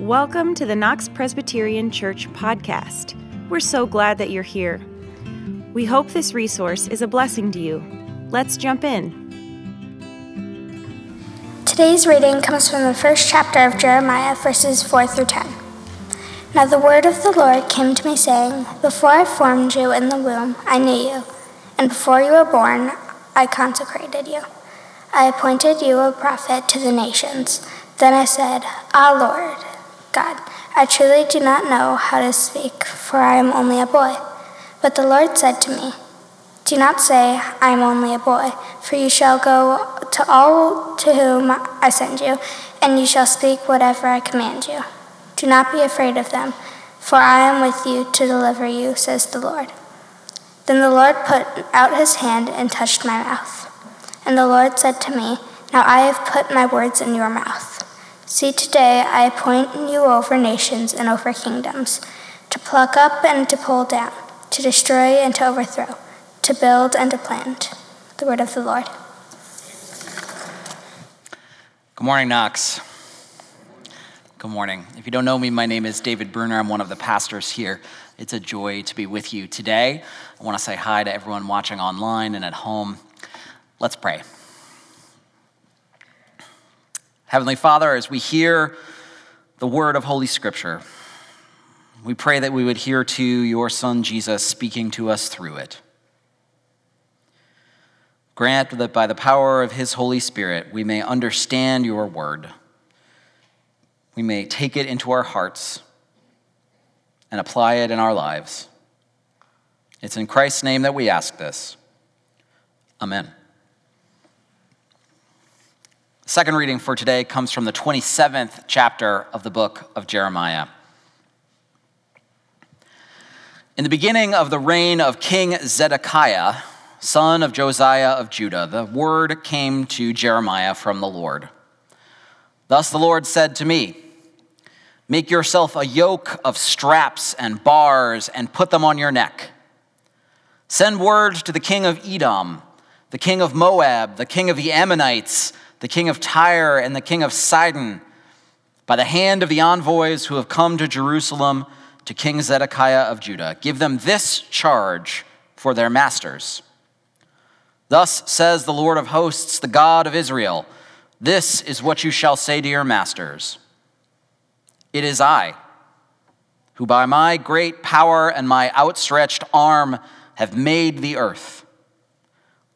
Welcome to the Knox Presbyterian Church podcast. We're so glad that you're here. We hope this resource is a blessing to you. Let's jump in. Today's reading comes from the first chapter of Jeremiah, verses 4 through 10. Now the word of the Lord came to me, saying, Before I formed you in the womb, I knew you, and before you were born, I consecrated you. I appointed you a prophet to the nations. Then I said, Ah, Lord, God, I truly do not know how to speak, for I am only a boy. But the Lord said to me, Do not say, I am only a boy, for you shall go to all to whom I send you, and you shall speak whatever I command you. Do not be afraid of them, for I am with you to deliver you, says the Lord. Then the Lord put out his hand and touched my mouth. And the Lord said to me, Now I have put my words in your mouth. See, today I appoint you over nations and over kingdoms, to pluck up and to pull down, to destroy and to overthrow, to build and to plant. The word of the Lord. Good morning, Knox. Good morning. If you don't know me, my name is David Bruner. I'm one of the pastors here. It's a joy to be with you today. I want to say hi to everyone watching online and at home. Let's pray. Heavenly Father, as we hear the word of Holy Scripture, we pray that we would hear to your Son Jesus speaking to us through it. Grant that by the power of his Holy Spirit we may understand your word. We may take it into our hearts and apply it in our lives. It's in Christ's name that we ask this. Amen. Second reading for today comes from the 27th chapter of the book of Jeremiah. In the beginning of the reign of King Zedekiah, son of Josiah of Judah, the word came to Jeremiah from the Lord. Thus the Lord said to me, Make yourself a yoke of straps and bars and put them on your neck. Send word to the king of Edom, the king of Moab, the king of the Ammonites, the king of Tyre and the king of Sidon, by the hand of the envoys who have come to Jerusalem to King Zedekiah of Judah. Give them this charge for their masters. Thus says the Lord of hosts, the God of Israel This is what you shall say to your masters It is I, who by my great power and my outstretched arm have made the earth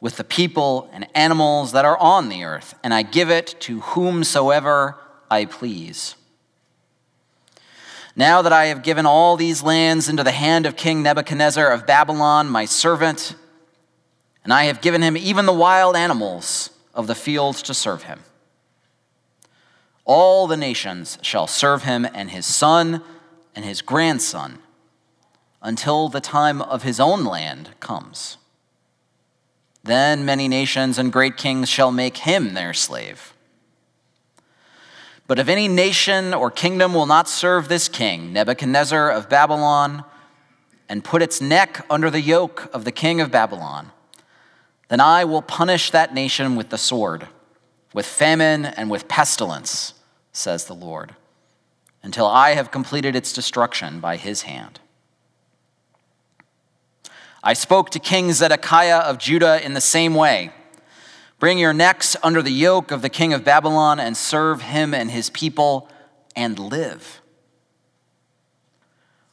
with the people and animals that are on the earth, and I give it to whomsoever I please. Now that I have given all these lands into the hand of King Nebuchadnezzar of Babylon, my servant, and I have given him even the wild animals of the fields to serve him. All the nations shall serve him and his son and his grandson until the time of his own land comes. Then many nations and great kings shall make him their slave. But if any nation or kingdom will not serve this king, Nebuchadnezzar of Babylon, and put its neck under the yoke of the king of Babylon, then I will punish that nation with the sword, with famine, and with pestilence, says the Lord, until I have completed its destruction by his hand. I spoke to King Zedekiah of Judah in the same way. Bring your necks under the yoke of the king of Babylon and serve him and his people and live.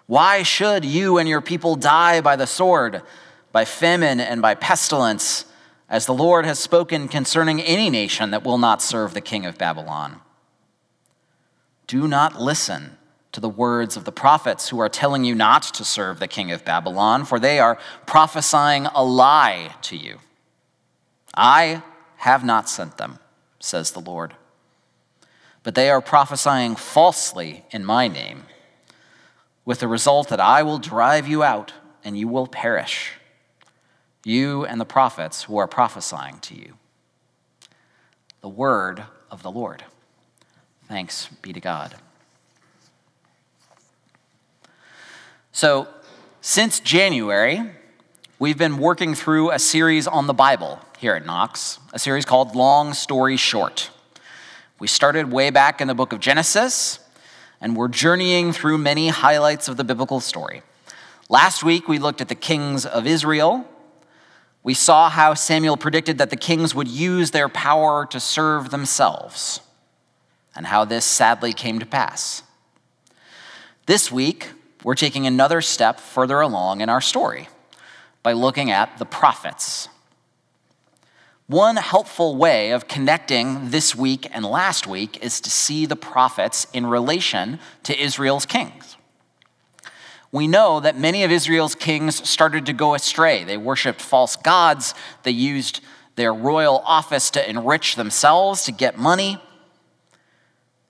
Why should you and your people die by the sword, by famine, and by pestilence, as the Lord has spoken concerning any nation that will not serve the king of Babylon? Do not listen to the words of the prophets who are telling you not to serve the king of Babylon, for they are prophesying a lie to you. I have not sent them, says the Lord. But they are prophesying falsely in my name, with the result that I will drive you out and you will perish, you and the prophets who are prophesying to you. The word of the Lord. Thanks be to God. So, since January, we've been working through a series on the Bible here at Knox, a series called Long Story Short. We started way back in the book of Genesis, and we're journeying through many highlights of the biblical story. Last week, we looked at the kings of Israel. We saw how Samuel predicted that the kings would use their power to serve themselves, and how this sadly came to pass. This week, we're taking another step further along in our story by looking at the prophets. One helpful way of connecting this week and last week is to see the prophets in relation to Israel's kings. We know that many of Israel's kings started to go astray. They worshiped false gods, they used their royal office to enrich themselves, to get money.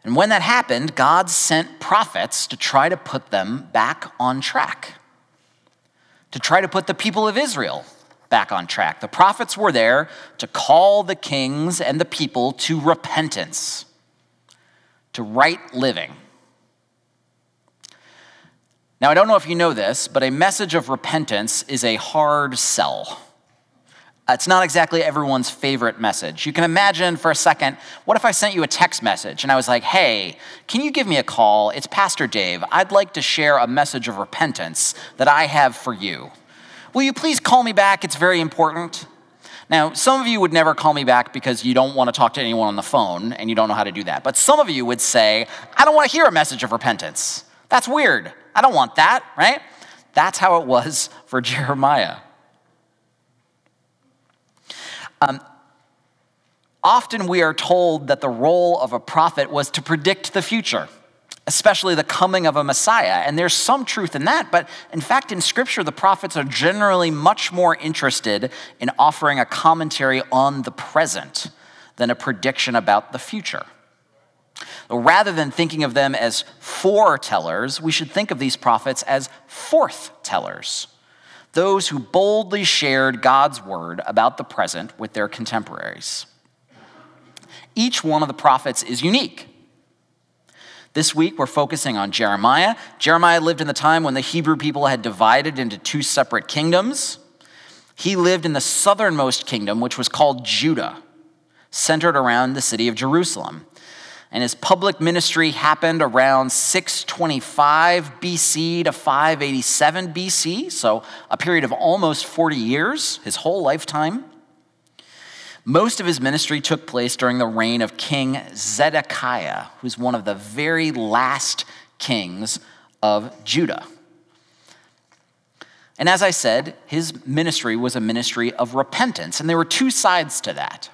And when that happened, God sent prophets to try to put them back on track, to try to put the people of Israel back on track. The prophets were there to call the kings and the people to repentance, to right living. Now, I don't know if you know this, but a message of repentance is a hard sell. Uh, it's not exactly everyone's favorite message. You can imagine for a second, what if I sent you a text message and I was like, hey, can you give me a call? It's Pastor Dave. I'd like to share a message of repentance that I have for you. Will you please call me back? It's very important. Now, some of you would never call me back because you don't want to talk to anyone on the phone and you don't know how to do that. But some of you would say, I don't want to hear a message of repentance. That's weird. I don't want that, right? That's how it was for Jeremiah. Um, often we are told that the role of a prophet was to predict the future especially the coming of a Messiah. And there's some truth in that, but in fact, in Scripture, the prophets are generally much more interested in offering a commentary on the present than a prediction about the future. Rather than thinking of them as foretellers, we should think of these prophets as forthtellers, those who boldly shared God's word about the present with their contemporaries. Each one of the prophets is unique. This week, we're focusing on Jeremiah. Jeremiah lived in the time when the Hebrew people had divided into two separate kingdoms. He lived in the southernmost kingdom, which was called Judah, centered around the city of Jerusalem. And his public ministry happened around 625 BC to 587 BC, so a period of almost 40 years, his whole lifetime. Most of his ministry took place during the reign of King Zedekiah, who's one of the very last kings of Judah. And as I said, his ministry was a ministry of repentance, and there were two sides to that.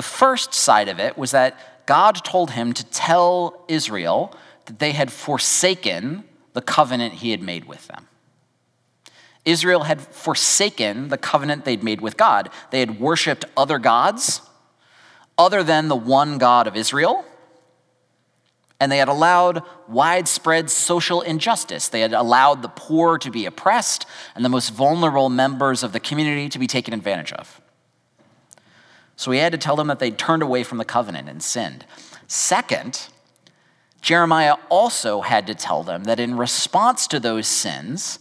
The first side of it was that God told him to tell Israel that they had forsaken the covenant he had made with them. Israel had forsaken the covenant they'd made with God. They had worshiped other gods other than the one God of Israel. And they had allowed widespread social injustice. They had allowed the poor to be oppressed and the most vulnerable members of the community to be taken advantage of. So he had to tell them that they'd turned away from the covenant and sinned. Second, Jeremiah also had to tell them that in response to those sins,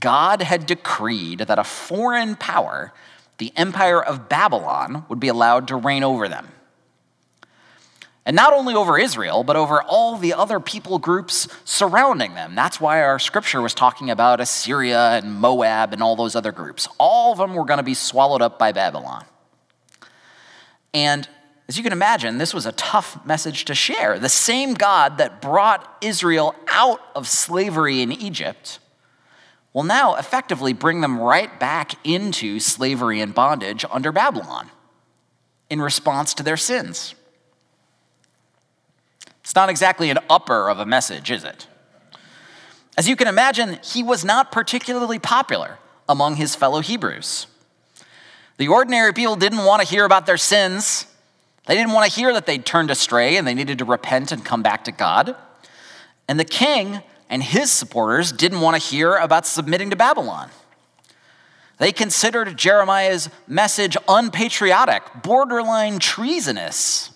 God had decreed that a foreign power, the empire of Babylon, would be allowed to reign over them. And not only over Israel, but over all the other people groups surrounding them. That's why our scripture was talking about Assyria and Moab and all those other groups. All of them were going to be swallowed up by Babylon. And as you can imagine, this was a tough message to share. The same God that brought Israel out of slavery in Egypt will now effectively bring them right back into slavery and bondage under Babylon in response to their sins. It's not exactly an upper of a message, is it? As you can imagine, he was not particularly popular among his fellow Hebrews. The ordinary people didn't want to hear about their sins. They didn't want to hear that they'd turned astray and they needed to repent and come back to God. And the king and his supporters didn't want to hear about submitting to Babylon. They considered Jeremiah's message unpatriotic, borderline treasonous.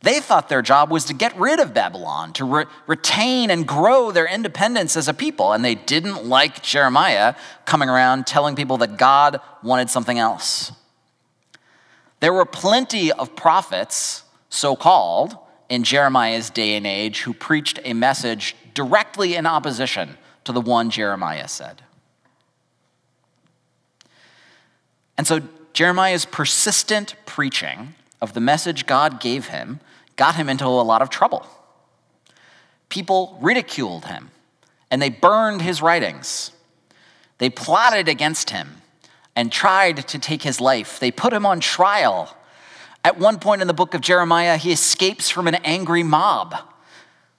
They thought their job was to get rid of Babylon, to re- retain and grow their independence as a people, and they didn't like Jeremiah coming around telling people that God wanted something else. There were plenty of prophets, so called, in Jeremiah's day and age who preached a message directly in opposition to the one Jeremiah said. And so Jeremiah's persistent preaching of the message God gave him got him into a lot of trouble. People ridiculed him and they burned his writings. They plotted against him and tried to take his life. They put him on trial. At one point in the book of Jeremiah, he escapes from an angry mob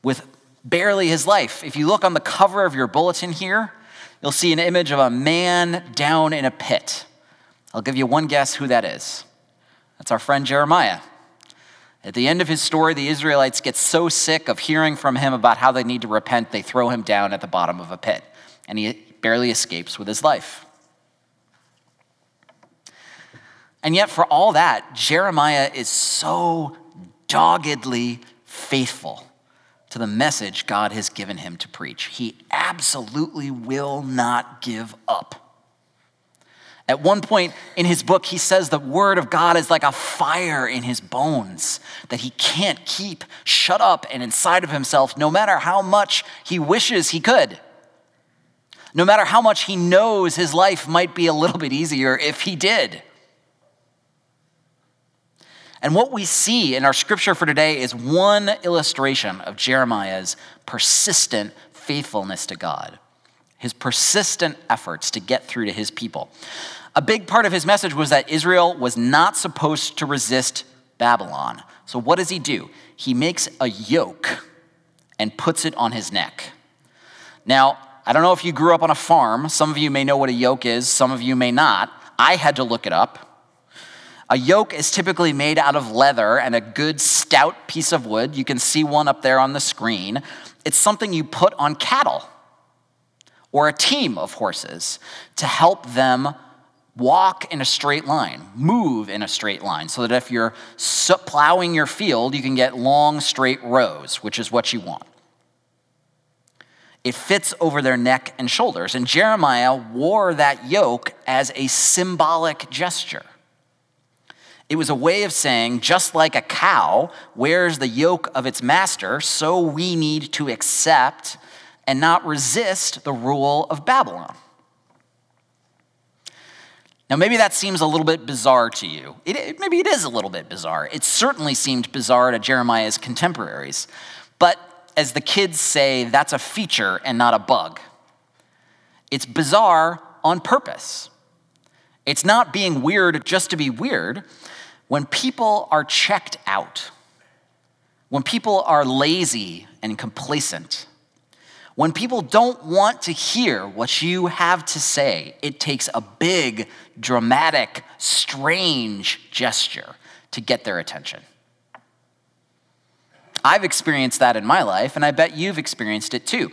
with barely his life. If you look on the cover of your bulletin here, you'll see an image of a man down in a pit. I'll give you one guess who that is. That's our friend Jeremiah. At the end of his story, the Israelites get so sick of hearing from him about how they need to repent, they throw him down at the bottom of a pit, and he barely escapes with his life. And yet, for all that, Jeremiah is so doggedly faithful to the message God has given him to preach. He absolutely will not give up. At one point in his book, he says the word of God is like a fire in his bones that he can't keep shut up and inside of himself, no matter how much he wishes he could. No matter how much he knows his life might be a little bit easier if he did. And what we see in our scripture for today is one illustration of Jeremiah's persistent faithfulness to God, his persistent efforts to get through to his people. A big part of his message was that Israel was not supposed to resist Babylon. So, what does he do? He makes a yoke and puts it on his neck. Now, I don't know if you grew up on a farm. Some of you may know what a yoke is, some of you may not. I had to look it up. A yoke is typically made out of leather and a good stout piece of wood. You can see one up there on the screen. It's something you put on cattle or a team of horses to help them walk in a straight line, move in a straight line, so that if you're plowing your field, you can get long, straight rows, which is what you want. It fits over their neck and shoulders. And Jeremiah wore that yoke as a symbolic gesture. It was a way of saying, just like a cow wears the yoke of its master, so we need to accept and not resist the rule of Babylon. Now, maybe that seems a little bit bizarre to you. It, maybe it is a little bit bizarre. It certainly seemed bizarre to Jeremiah's contemporaries. But as the kids say, that's a feature and not a bug. It's bizarre on purpose. It's not being weird just to be weird. When people are checked out, when people are lazy and complacent, when people don't want to hear what you have to say, it takes a big, dramatic, strange gesture to get their attention. I've experienced that in my life, and I bet you've experienced it too.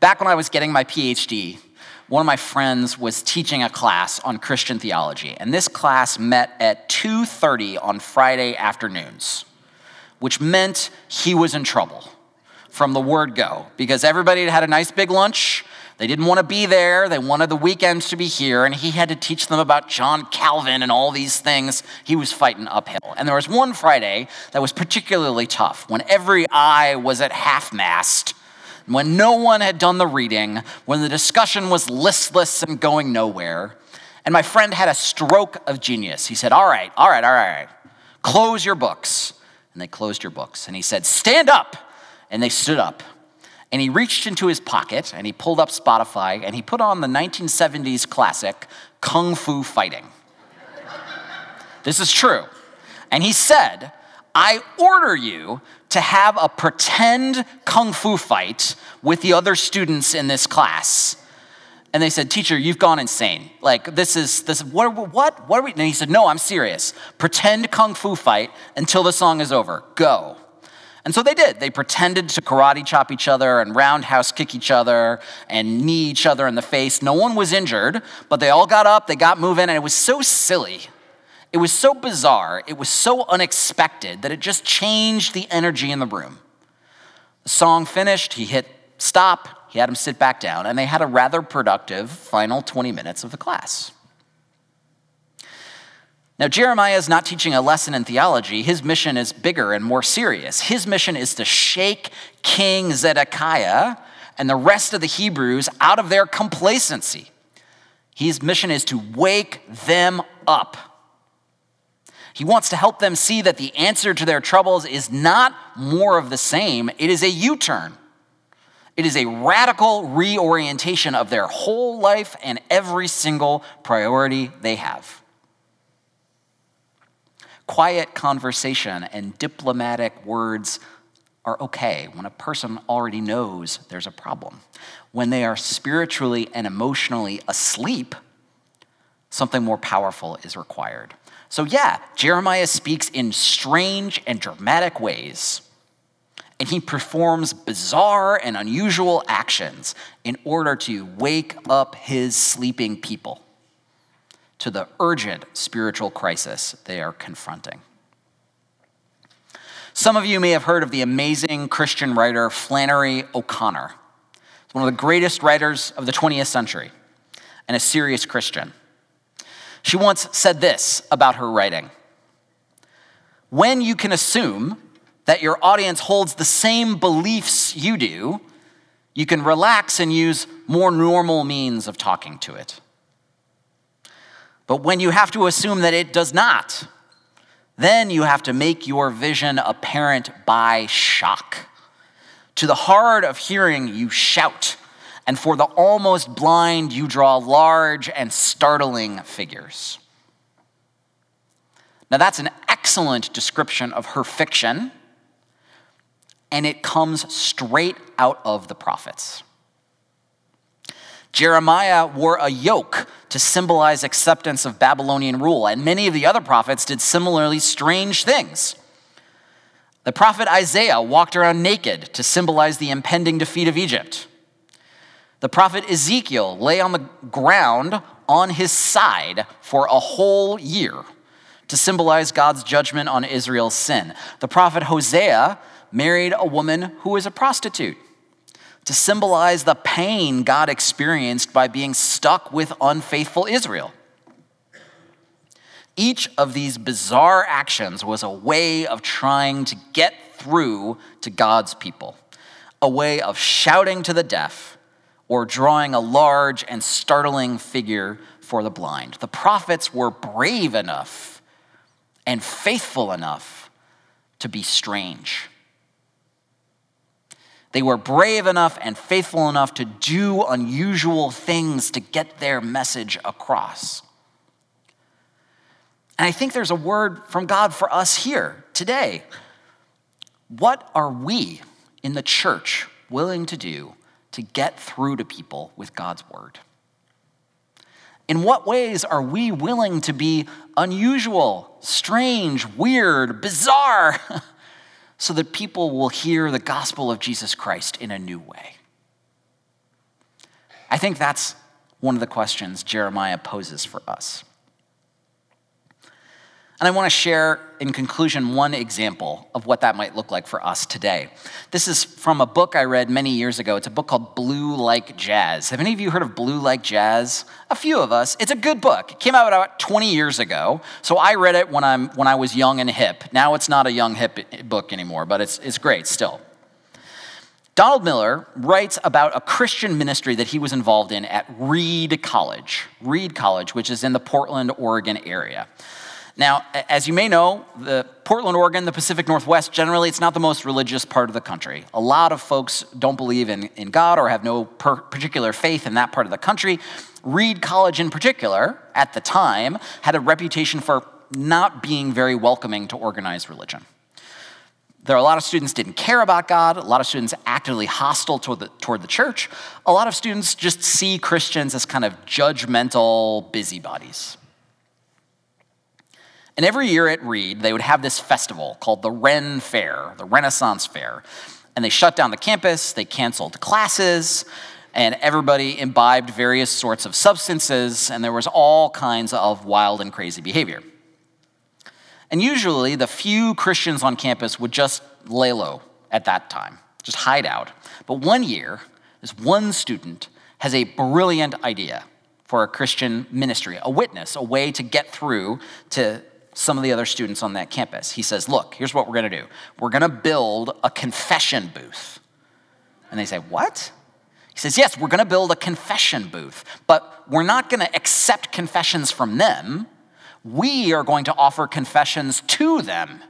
Back when I was getting my PhD, one of my friends was teaching a class on Christian theology, and this class met at 2:30 on Friday afternoons, which meant he was in trouble from the word go because everybody had had a nice big lunch. They didn't want to be there. They wanted the weekends to be here. And he had to teach them about John Calvin and all these things. He was fighting uphill. And there was one Friday that was particularly tough when every eye was at half mast, when no one had done the reading, when the discussion was listless and going nowhere. And my friend had a stroke of genius. He said, All right, all right, all right, close your books. And they closed your books. And he said, Stand up and they stood up. And he reached into his pocket and he pulled up Spotify and he put on the 1970s classic Kung Fu Fighting. this is true. And he said, I order you to have a pretend kung fu fight with the other students in this class. And they said, Teacher, you've gone insane. Like, this is, this, what, what, what are we? And he said, No, I'm serious. Pretend kung fu fight until the song is over. Go. And so they did. They pretended to karate chop each other and roundhouse kick each other and knee each other in the face. No one was injured, but they all got up, they got moving, and it was so silly. It was so bizarre, it was so unexpected that it just changed the energy in the room. The song finished, he hit stop, he had him sit back down, and they had a rather productive final 20 minutes of the class. Now, Jeremiah is not teaching a lesson in theology. His mission is bigger and more serious. His mission is to shake King Zedekiah and the rest of the Hebrews out of their complacency. His mission is to wake them up. He wants to help them see that the answer to their troubles is not more of the same, it is a U turn. It is a radical reorientation of their whole life and every single priority they have. Quiet conversation and diplomatic words are okay when a person already knows there's a problem. When they are spiritually and emotionally asleep, something more powerful is required. So, yeah, Jeremiah speaks in strange and dramatic ways, and he performs bizarre and unusual actions in order to wake up his sleeping people to the urgent spiritual crisis they are confronting. Some of you may have heard of the amazing Christian writer Flannery O'Connor. He's one of the greatest writers of the 20th century and a serious Christian. She once said this about her writing When you can assume that your audience holds the same beliefs you do, you can relax and use more normal means of talking to it. But when you have to assume that it does not, then you have to make your vision apparent by shock. To the hard of hearing, you shout, and for the almost blind, you draw large and startling figures. Now, that's an excellent description of her fiction, and it comes straight out of the prophets. Jeremiah wore a yoke to symbolize acceptance of Babylonian rule, and many of the other prophets did similarly strange things. The prophet Isaiah walked around naked to symbolize the impending defeat of Egypt. The prophet Ezekiel lay on the ground on his side for a whole year to symbolize God's judgment on Israel's sin. The prophet Hosea married a woman who was a prostitute to symbolize the pain God experienced by being stuck with unfaithful Israel. Each of these bizarre actions was a way of trying to get through to God's people, a way of shouting to the deaf or drawing a large and startling figure for the blind. The prophets were brave enough and faithful enough to be strange. They were brave enough and faithful enough to do unusual things to get their message across. And I think there's a word from God for us here today. What are we in the church willing to do to get through to people with God's word? In what ways are we willing to be unusual, strange, weird, bizarre? so that people will hear the gospel of Jesus Christ in a new way? I think that's one of the questions Jeremiah poses for us. And I want to share, in conclusion, one example of what that might look like for us today. This is from a book I read many years ago. It's a book called Blue Like Jazz. Have any of you heard of Blue Like Jazz? A few of us. It's a good book. It came out about 20 years ago. So I read it when, I'm, when I was young and hip. Now it's not a young, hip book anymore, but it's, it's great still. Donald Miller writes about a Christian ministry that he was involved in at Reed College, Reed College, which is in the Portland, Oregon area. Now, as you may know, the Portland, Oregon, the Pacific Northwest, generally, it's not the most religious part of the country. A lot of folks don't believe in, in God or have no per- particular faith in that part of the country. Reed College, in particular, at the time, had a reputation for not being very welcoming to organized religion. There are a lot of students didn't care about God. A lot of students actively hostile toward the, toward the church. A lot of students just see Christians as kind of judgmental busybodies. And every year at Reed, they would have this festival called the Ren Fair, the Renaissance Fair. And they shut down the campus, they canceled classes, and everybody imbibed various sorts of substances, and there was all kinds of wild and crazy behavior. And usually, the few Christians on campus would just lay low at that time, just hide out. But one year, this one student has a brilliant idea for a Christian ministry, a witness, a way to get through to some of the other students on that campus. He says, Look, here's what we're gonna do we're gonna build a confession booth. And they say, What? He says, Yes, we're gonna build a confession booth, but we're not gonna accept confessions from them. We are going to offer confessions to them.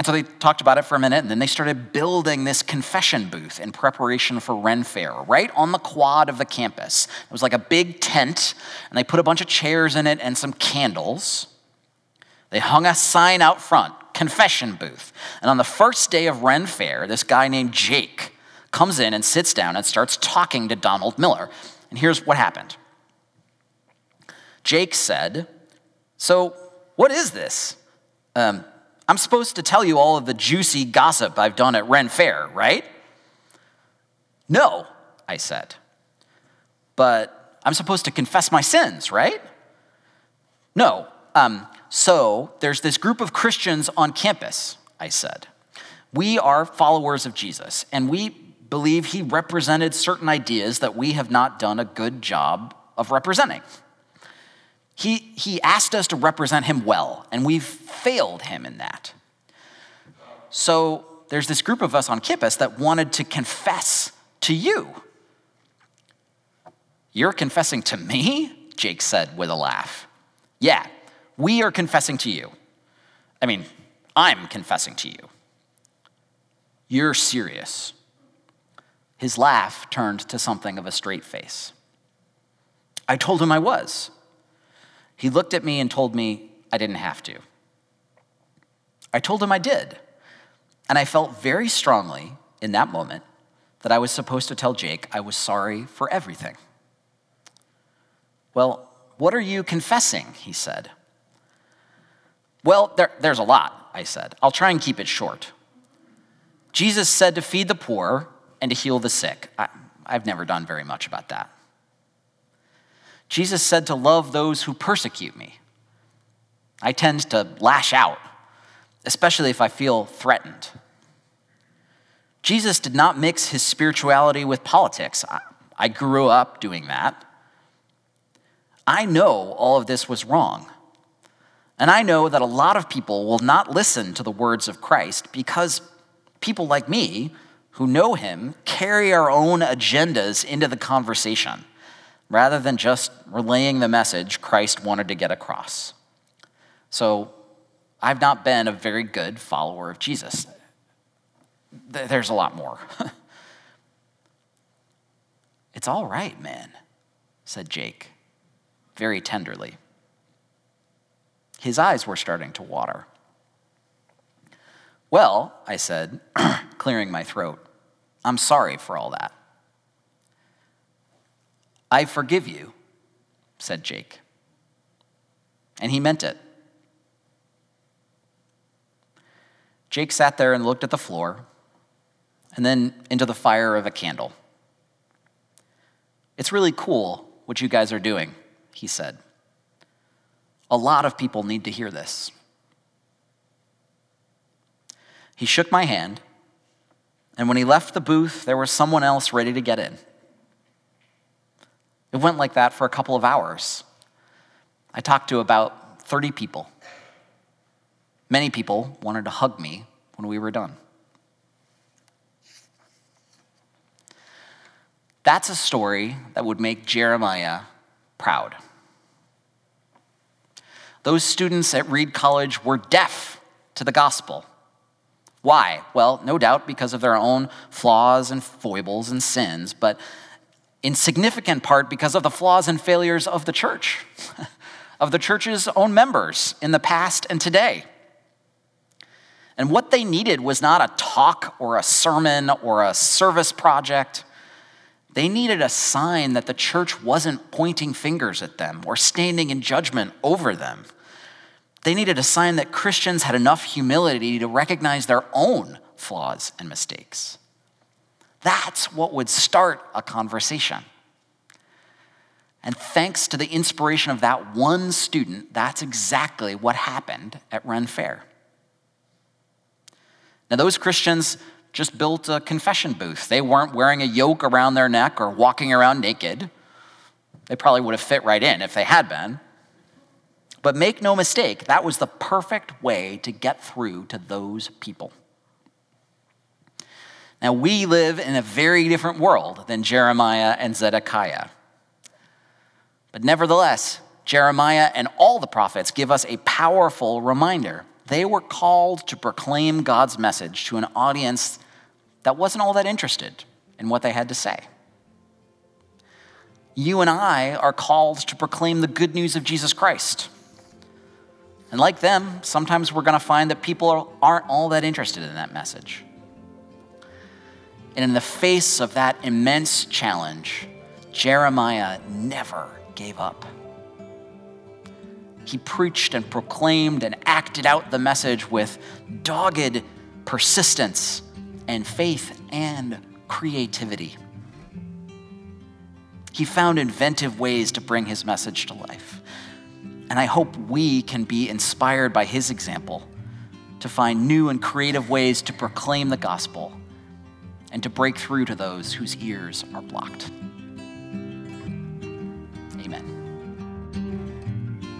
And so they talked about it for a minute, and then they started building this confession booth in preparation for Ren Fair, right on the quad of the campus. It was like a big tent, and they put a bunch of chairs in it and some candles. They hung a sign out front, confession booth. And on the first day of Ren Fair, this guy named Jake comes in and sits down and starts talking to Donald Miller. And here's what happened Jake said, So, what is this? Um, I'm supposed to tell you all of the juicy gossip I've done at Ren Fair, right? No, I said. But I'm supposed to confess my sins, right? No. Um, so there's this group of Christians on campus, I said. We are followers of Jesus, and we believe he represented certain ideas that we have not done a good job of representing. He, he asked us to represent him well, and we've failed him in that. So there's this group of us on campus that wanted to confess to you. You're confessing to me? Jake said with a laugh. Yeah, we are confessing to you. I mean, I'm confessing to you. You're serious. His laugh turned to something of a straight face. I told him I was. He looked at me and told me I didn't have to. I told him I did. And I felt very strongly in that moment that I was supposed to tell Jake I was sorry for everything. Well, what are you confessing? He said. Well, there, there's a lot, I said. I'll try and keep it short. Jesus said to feed the poor and to heal the sick. I, I've never done very much about that. Jesus said to love those who persecute me. I tend to lash out, especially if I feel threatened. Jesus did not mix his spirituality with politics. I, grew up doing that. I know all of this was wrong. And I know that a lot of people will not listen to the words of Christ because people like me who know him carry our own agendas into the conversation rather than just relaying the message Christ wanted to get across. So I've not been a very good follower of Jesus. There's a lot more. it's all right, man, said Jake, very tenderly. His eyes were starting to water. Well, I said, clearing my throat, I'm sorry for all that. I forgive you, said Jake. And he meant it. Jake sat there and looked at the floor and then into the fire of a candle. It's really cool what you guys are doing, he said. A lot of people need to hear this. He shook my hand, and when he left the booth, there was someone else ready to get in. It went like that for a couple of hours. I talked to about 30 people. Many people wanted to hug me when we were done. That's a story that would make Jeremiah proud. Those students at Reed College were deaf to the gospel. Why? Well, no doubt because of their own flaws and foibles and sins, but in significant part because of the flaws and failures of the church, of the church's own members in the past and today. And what they needed was not a talk or a sermon or a service project. They needed a sign that the church wasn't pointing fingers at them or standing in judgment over them. They needed a sign that Christians had enough humility to recognize their own flaws and mistakes. That's what would start a conversation. And thanks to the inspiration of that one student, that's exactly what happened at Ren Fair. Now, those Christians just built a confession booth. They weren't wearing a yoke around their neck or walking around naked. They probably would have fit right in if they had been. But make no mistake, that was the perfect way to get through to those people. Now, we live in a very different world than Jeremiah and Zedekiah. But nevertheless, Jeremiah and all the prophets give us a powerful reminder. They were called to proclaim God's message to an audience that wasn't all that interested in what they had to say. You and I are called to proclaim the good news of Jesus Christ. And like them, sometimes we're going to find that people aren't all that interested in that message. And in the face of that immense challenge, Jeremiah never gave up. He preached and proclaimed and acted out the message with dogged persistence and faith and creativity. He found inventive ways to bring his message to life. And I hope we can be inspired by his example to find new and creative ways to proclaim the gospel and to break through to those whose ears are blocked. Amen.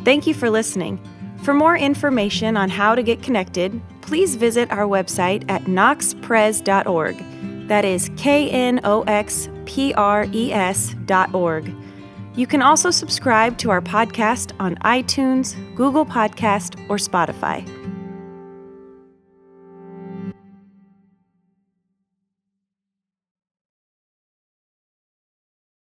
Thank you for listening. For more information on how to get connected, please visit our website at knoxpres.org. That is K N O X P R E S dot org. You can also subscribe to our podcast on iTunes, Google Podcast, or Spotify.